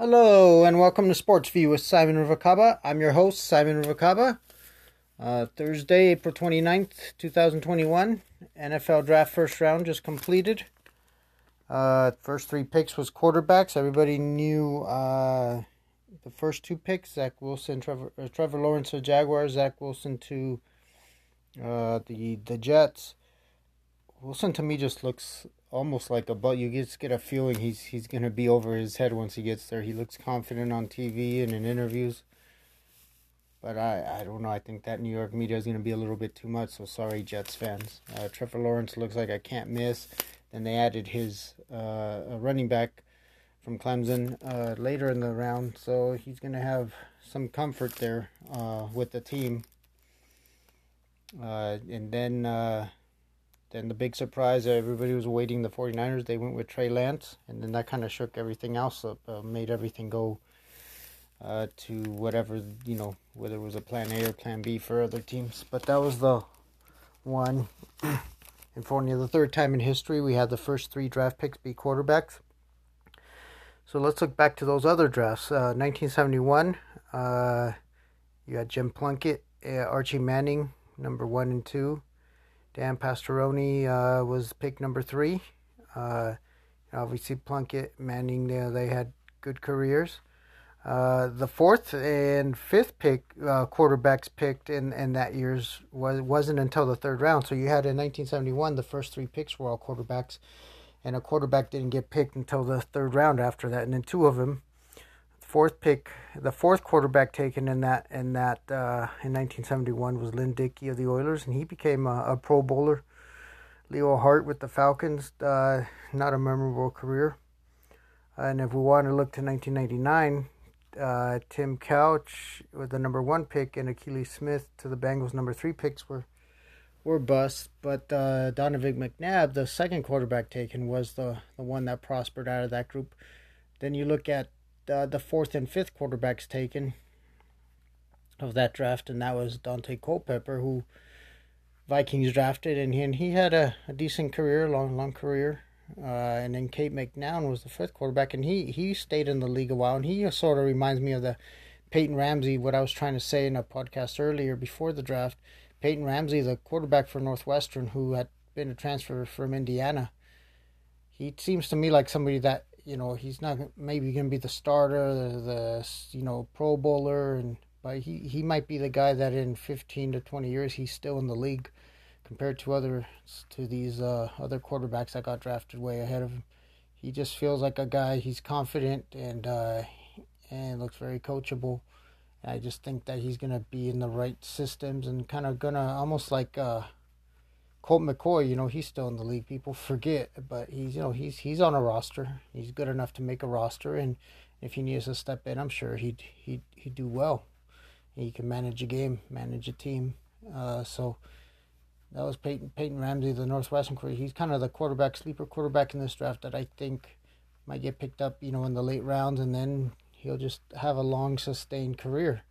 Hello and welcome to Sports View with Simon Ruvalcaba. I'm your host, Simon Ruvalcaba. Uh, Thursday, April 29th, 2021. NFL draft first round just completed. Uh, first three picks was quarterbacks. Everybody knew uh, the first two picks: Zach Wilson, Trevor, uh, Trevor Lawrence to Jaguars, Zach Wilson to uh, the the Jets. Wilson to me just looks almost like a but you just get a feeling he's he's gonna be over his head once he gets there. He looks confident on TV and in interviews. But I, I don't know. I think that New York media is going to be a little bit too much. So sorry, Jets fans. Uh, Trevor Lawrence looks like I can't miss. Then they added his uh, running back from Clemson uh, later in the round, so he's going to have some comfort there uh, with the team. Uh, and then uh, then the big surprise, everybody was waiting the 49ers. They went with Trey Lance, and then that kind of shook everything else up, uh, made everything go uh, to whatever, you know, whether it was a plan A or plan B for other teams. But that was the one. and for only the third time in history, we had the first three draft picks be quarterbacks. So let's look back to those other drafts. Uh, 1971, uh, you had Jim Plunkett, uh, Archie Manning, number one and two. Dan Pastorini uh, was pick number three. Uh, obviously, Plunkett, Manning, they had good careers. Uh, the fourth and fifth pick uh, quarterbacks picked in, in that year's was wasn't until the third round. So you had in 1971 the first three picks were all quarterbacks, and a quarterback didn't get picked until the third round after that. And then two of them, fourth pick, the fourth quarterback taken in that in that uh, in 1971 was Lynn Dickey of the Oilers, and he became a, a Pro Bowler. Leo Hart with the Falcons, uh, not a memorable career. And if we want to look to 1999, uh, Tim Couch with the number one pick and Akili Smith to the Bengals number three picks were were bust. But uh, Donovan McNabb, the second quarterback taken, was the, the one that prospered out of that group. Then you look at uh, the fourth and fifth quarterbacks taken of that draft, and that was Daunte Culpepper, who Vikings drafted, and he, and he had a, a decent career, long long career. Uh, and then Cade McNown was the fifth quarterback, and he he stayed in the league a while, and he sort of reminds me of the Peyton Ramsey. What I was trying to say in a podcast earlier before the draft, Peyton Ramsey, the quarterback for Northwestern, who had been a transfer from Indiana. He seems to me like somebody that you know he's not maybe going to be the starter, the, the you know Pro Bowler, and but he he might be the guy that in fifteen to twenty years he's still in the league compared to other to these uh, other quarterbacks that got drafted way ahead of him. He just feels like a guy. He's confident and uh, and looks very coachable. And I just think that he's gonna be in the right systems and kind of gonna almost like. Uh, Colt McCoy, you know, he's still in the league. People forget, but he's you know he's he's on a roster. He's good enough to make a roster, and if he needs to step in, I'm sure he'd he'd he'd do well. He can manage a game, manage a team. Uh, so that was Peyton Peyton Ramsey, the Northwestern quarterback. He's kind of the quarterback sleeper quarterback in this draft that I think might get picked up, you know, in the late rounds, and then he'll just have a long sustained career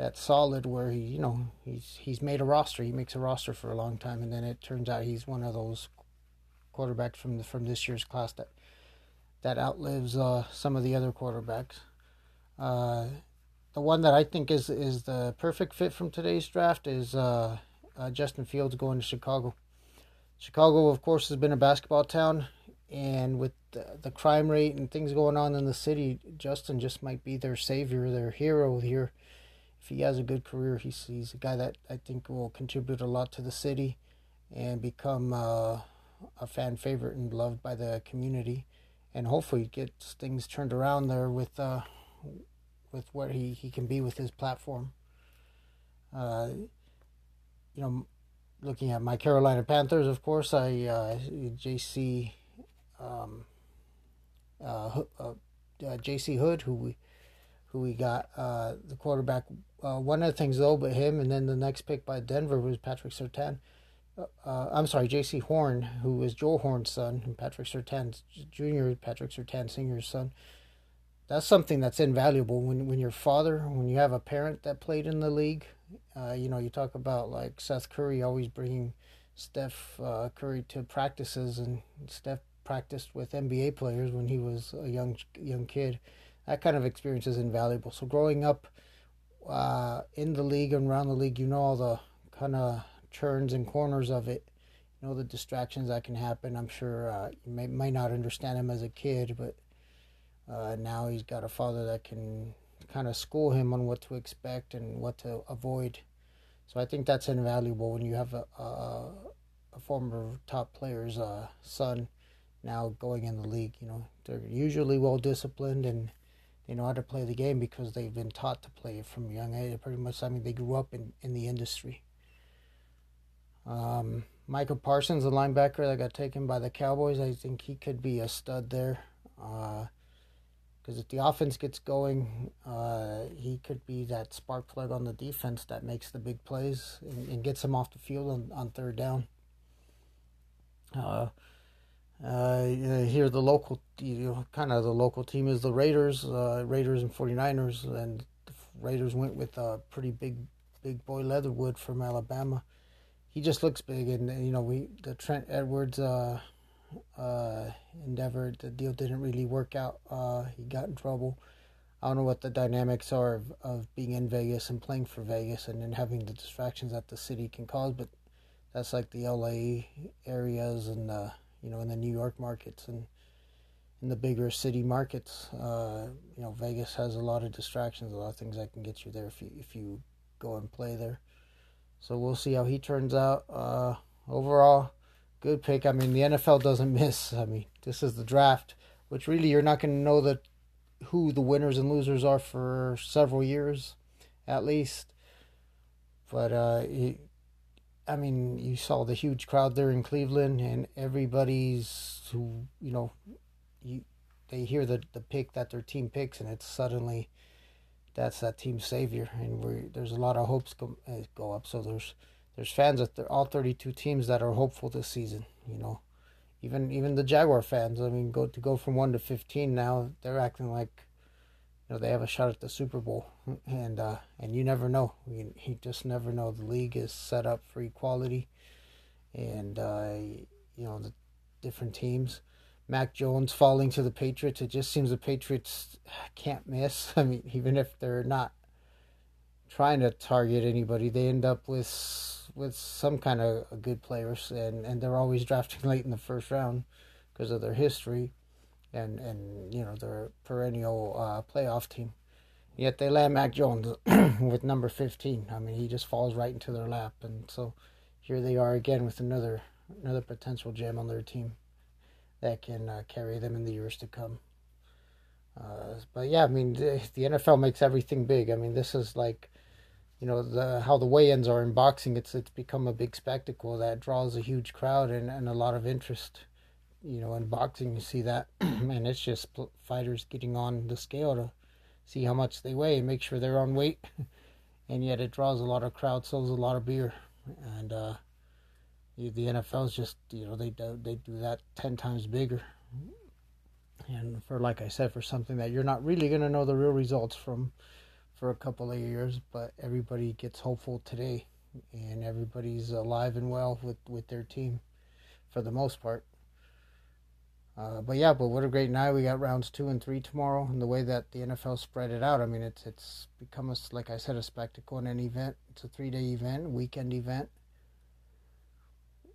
that's solid where he you know he's he's made a roster. He makes a roster for a long time and then it turns out he's one of those quarterbacks from the, from this year's class that that outlives uh, some of the other quarterbacks. Uh, the one that I think is is the perfect fit from today's draft is uh, uh Justin Fields going to Chicago. Chicago of course has been a basketball town and with the, the crime rate and things going on in the city Justin just might be their savior their hero here if he has a good career, he's he's a guy that I think will contribute a lot to the city and become uh, a fan favorite and loved by the community, and hopefully gets things turned around there with uh, with what he, he can be with his platform. Uh, you know, looking at my Carolina Panthers, of course, I uh, JC um, uh, uh, JC Hood, who we who we got uh, the quarterback uh, one of the things though, but him, and then the next pick by Denver was Patrick Surtain. Uh, uh I'm sorry, J.C. Horn, who was Joe Horn's son, and Patrick Surtain Jr., Patrick Surtain Sr.'s son. That's something that's invaluable when when your father, when you have a parent that played in the league. Uh, you know, you talk about like Seth Curry always bringing Steph uh, Curry to practices, and Steph practiced with NBA players when he was a young young kid that kind of experience is invaluable. So growing up uh, in the league and around the league, you know all the kind of turns and corners of it. You know the distractions that can happen. I'm sure uh, you may might not understand him as a kid, but uh, now he's got a father that can kind of school him on what to expect and what to avoid. So I think that's invaluable when you have a, a, a former top player's uh, son now going in the league. You know, they're usually well disciplined and they know how to play the game because they've been taught to play it from a young age. Pretty much, I mean, they grew up in, in the industry. Um, Micah Parsons, the linebacker that got taken by the Cowboys, I think he could be a stud there. Because uh, if the offense gets going, uh, he could be that spark plug on the defense that makes the big plays and, and gets him off the field on, on third down. Uh, uh, here, the local, you know, kind of the local team is the Raiders, uh, Raiders and 49ers, and the Raiders went with a pretty big, big boy Leatherwood from Alabama. He just looks big, and you know, we the Trent Edwards uh, uh, endeavor, the deal didn't really work out. Uh, he got in trouble. I don't know what the dynamics are of, of being in Vegas and playing for Vegas, and then having the distractions that the city can cause, but that's like the LA areas and the you know, in the New York markets and in the bigger city markets. Uh, you know, Vegas has a lot of distractions, a lot of things that can get you there if you if you go and play there. So we'll see how he turns out. Uh, overall, good pick. I mean, the NFL doesn't miss. I mean, this is the draft, which really you're not going to know that who the winners and losers are for several years, at least. But uh, I mean, you saw the huge crowd there in Cleveland, and everybody's who you know, you they hear the the pick that their team picks, and it's suddenly that's that team's savior, and we there's a lot of hopes go, uh, go up. So there's there's fans at all 32 teams that are hopeful this season. You know, even even the Jaguar fans. I mean, go to go from one to 15 now, they're acting like know they have a shot at the Super Bowl, and uh, and you never know. You, you just never know. The league is set up for equality, and uh, you know the different teams. Mac Jones falling to the Patriots. It just seems the Patriots can't miss. I mean, even if they're not trying to target anybody, they end up with with some kind of good players, and and they're always drafting late in the first round because of their history and and you know they're perennial uh, playoff team. Yet they land Mac Jones with number fifteen. I mean, he just falls right into their lap, and so here they are again with another another potential gem on their team that can uh, carry them in the years to come. Uh, but yeah, I mean, the, the, NFL makes everything big. I mean, this is like, you know, the how the weigh-ins are in boxing. It's it's become a big spectacle that draws a huge crowd and, and a lot of interest you know, in boxing, you see that, and it's just fighters getting on the scale to see how much they weigh and make sure they're on weight. and yet it draws a lot of crowd, sells a lot of beer, and uh, the NFL's just you know they do they do that ten times bigger. And for like I said, for something that you're not really gonna know the real results from for a couple of years, but everybody gets hopeful today, and everybody's alive and well with with their team, for the most part. Uh, but yeah, but what a great night! We got rounds two and three tomorrow, and the way that the NFL spread it out, I mean, it's it's become a like I said, a spectacle and an event. It's a three day event, weekend event,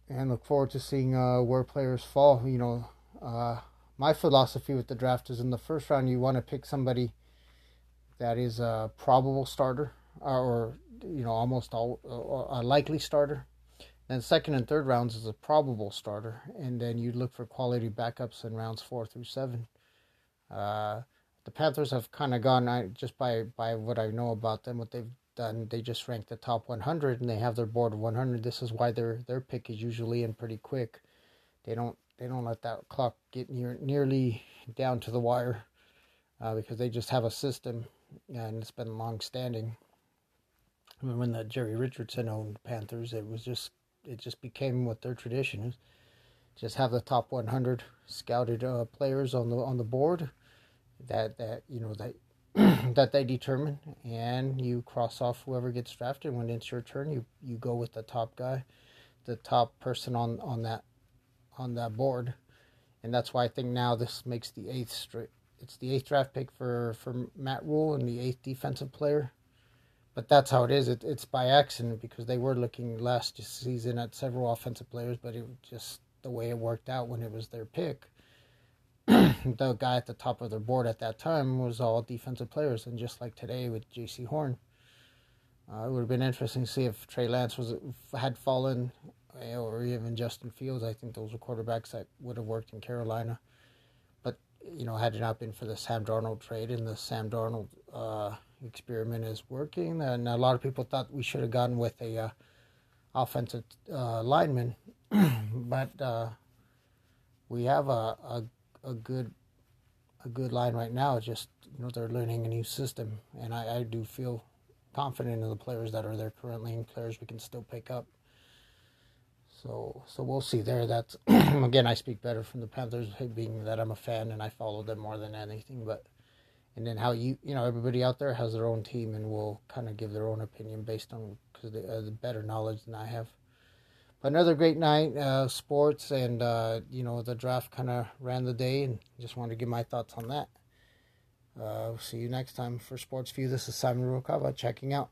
and look forward to seeing uh, where players fall. You know, uh, my philosophy with the draft is in the first round you want to pick somebody that is a probable starter or you know almost all a likely starter then second and third rounds is a probable starter, and then you look for quality backups in rounds four through seven. Uh, the Panthers have kind of gone I, just by by what I know about them, what they've done. They just ranked the top 100, and they have their board of 100. This is why their their pick is usually in pretty quick. They don't they don't let that clock get near nearly down to the wire uh, because they just have a system, and it's been long standing. I mean, when the Jerry Richardson owned Panthers, it was just it just became what their tradition is. Just have the top 100 scouted uh, players on the on the board that that you know that that they determine, and you cross off whoever gets drafted. When it's your turn, you you go with the top guy, the top person on on that on that board, and that's why I think now this makes the eighth straight it's the eighth draft pick for for Matt Rhule and the eighth defensive player. But that's how it is. It, it's by accident because they were looking last season at several offensive players, but it just the way it worked out when it was their pick. the guy at the top of their board at that time was all defensive players, and just like today with J.C. Horn, uh, it would have been interesting to see if Trey Lance was had fallen, eh, or even Justin Fields. I think those were quarterbacks that would have worked in Carolina. But you know, had it not been for the Sam Darnold trade and the Sam Darnold uh, experiment is working, and a lot of people thought we should have gone with a uh, offensive uh, lineman, but uh, we have a, a a good a good line right now. Just you know, they're learning a new system, and I, I do feel confident in the players that are there currently and players we can still pick up. So so we'll see there. That's again I speak better from the Panthers being that I'm a fan and I follow them more than anything. But and then how you you know everybody out there has their own team and will kind of give their own opinion based on because they have the better knowledge than I have. But another great night, uh, sports and uh, you know the draft kind of ran the day and just wanted to give my thoughts on that. Uh, see you next time for Sports View. This is Simon Ruvalcaba checking out.